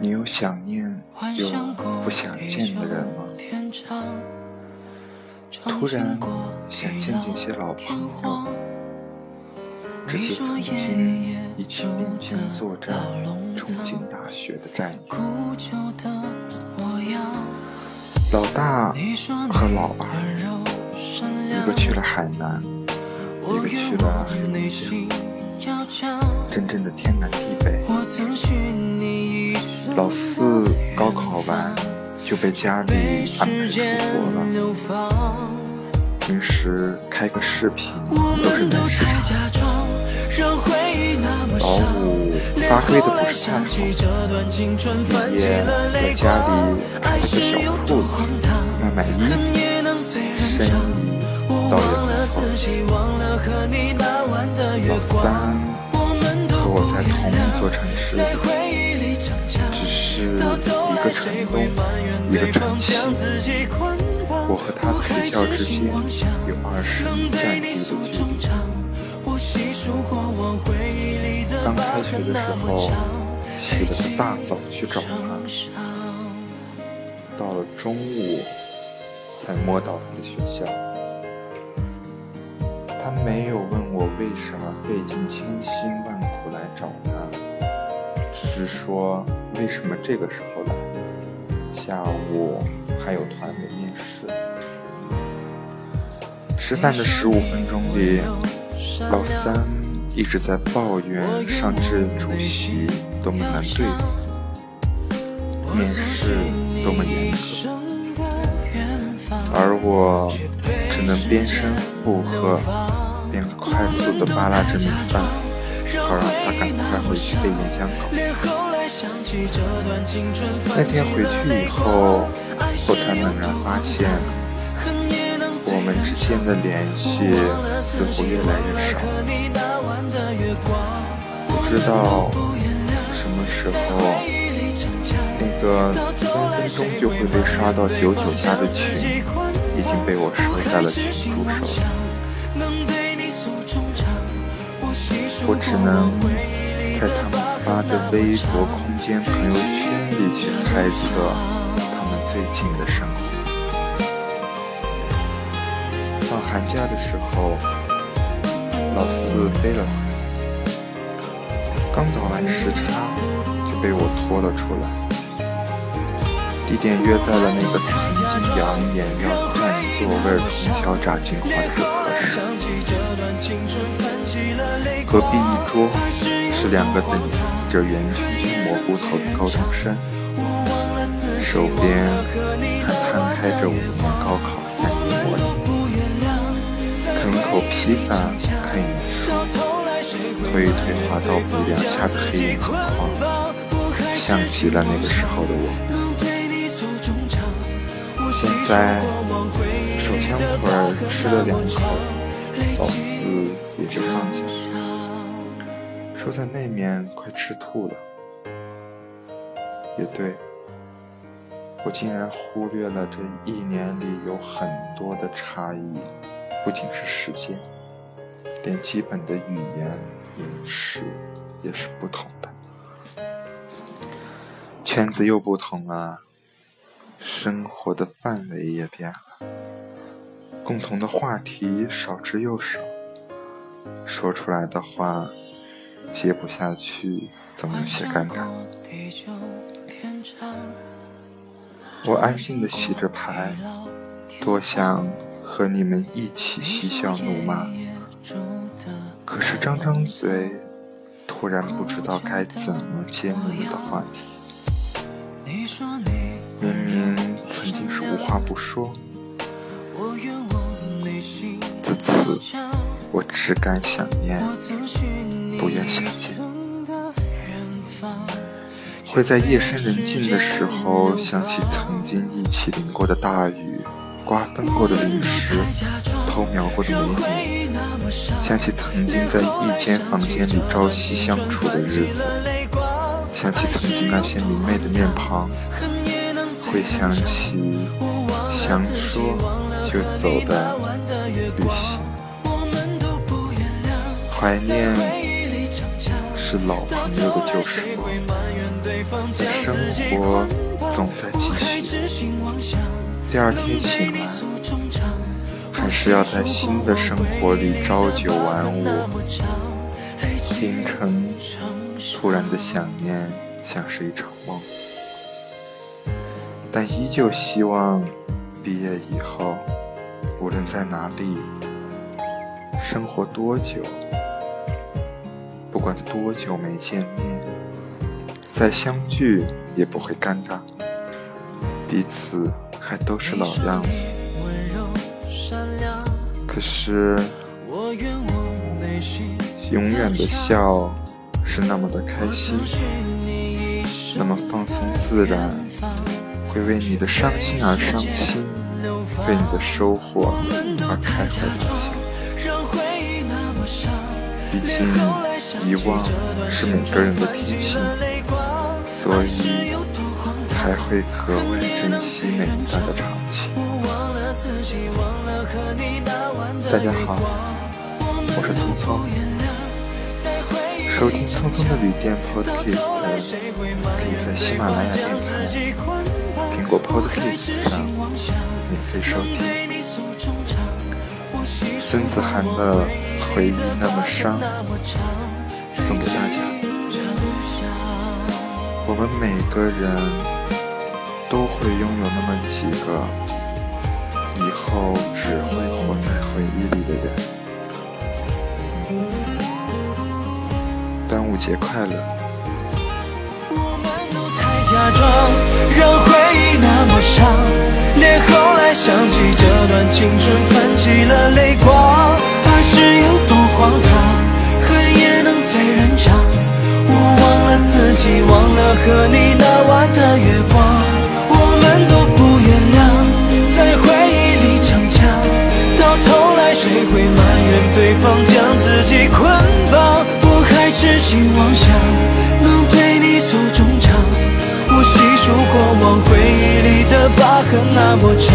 你有想念又不想见的人吗？突然想见见些老朋友，这些曾经一起并肩作战、冲进大学的战友。老大和老二，一个去了海南，一个去了黑龙江，真正的天南地北。老四高考完就被家里安排出国了，平时开个视频都是在市场。老五发挥的不是太好，毕业在家里开了个小铺子，卖卖衣服，生意倒也不错。老三和我在同一座城市。是一个城东，一个城西，我和他的学校之间有二十里战地的距离。刚开学的时候，起了个大早去找他，到了中午才摸到他的学校。他没有问我为什么费尽千辛万苦来找他。是说，为什么这个时候来？下午还有团委面试。吃饭的十五分钟里，老三一直在抱怨上至主席多么难对付，面试多么严格，而我只能边声附和，边快速的扒拉着米饭。好让他赶快回去背演讲稿。那天回去以后，我才猛然发现，我们之间的联系似乎越来越少。不知道什么时候，那个分分钟就会被刷到九九加的群，已经被我收在了群主手我只能在他们发的微博空间朋友圈里去猜测他们最近的生活。放寒假的时候，老四背了回来，刚倒完时差就被我拖了出来。地点约在了那个曾经扬言要占座位儿通宵炸金花的合适。隔壁一桌是两个等着圆圈圈蘑菇头的高中生，手边还摊开着五年高考三年模拟，啃一口披萨，看一眼书，推一推滑到鼻梁下的黑眼眶，像极了那个时候的我。现在手枪腿吃了两口，放下。说在那面快吃吐了，也对，我竟然忽略了这一年里有很多的差异，不仅是时间，连基本的语言、饮食也是不同的，圈子又不同了，生活的范围也变了，共同的话题少之又少，说出来的话。接不下去，总有些尴尬。我安静的洗着牌，多想和你们一起嬉笑怒骂，可是张张嘴，突然不知道该怎么接你们的话题。明明曾经是无话不说，自此我只敢想念。不愿相见，会在夜深人静的时候想起曾经一起淋过的大雨，刮分过的零食，偷瞄过的美女，想起曾经在一间房间里朝夕相处的日子，想起曾经那些明媚的面庞，会想起想说就走的旅行，怀念。是老朋友的旧时光，生活总在继续。第二天醒来，还是要在新的生活里朝九晚五。凌晨，突然的想念像是一场梦，但依旧希望毕业以后，无论在哪里，生活多久。不管多久没见面，再相聚也不会尴尬，彼此还都是老样子。可是，永远的笑是那么的开心，那么放松自然，会为你的伤心而伤心，为你的收获而开怀大笑。毕竟。遗忘是每个人的天性，所以才会格外珍惜每一段的长情。大家好，我是聪聪。收听聪聪的旅店 Podcast，可以在喜马拉雅电台、苹果 Podcast 上免费收听。孙子涵的回忆那么伤。送给大家，我们每个人都会拥有那么几个以后只会活在回忆里的人。端午节快乐！我们都太假装，让回忆那么伤，连后来想起这段青春，泛起了泪光，还是有荒唐。恨也能醉人长，我忘了自己，忘了和你那晚的月光，我们都不原谅，在回忆里逞强，到头来谁会埋怨对方将自己捆绑？我还痴心妄想能对你诉衷肠，我细数过往回忆里的疤痕那么长，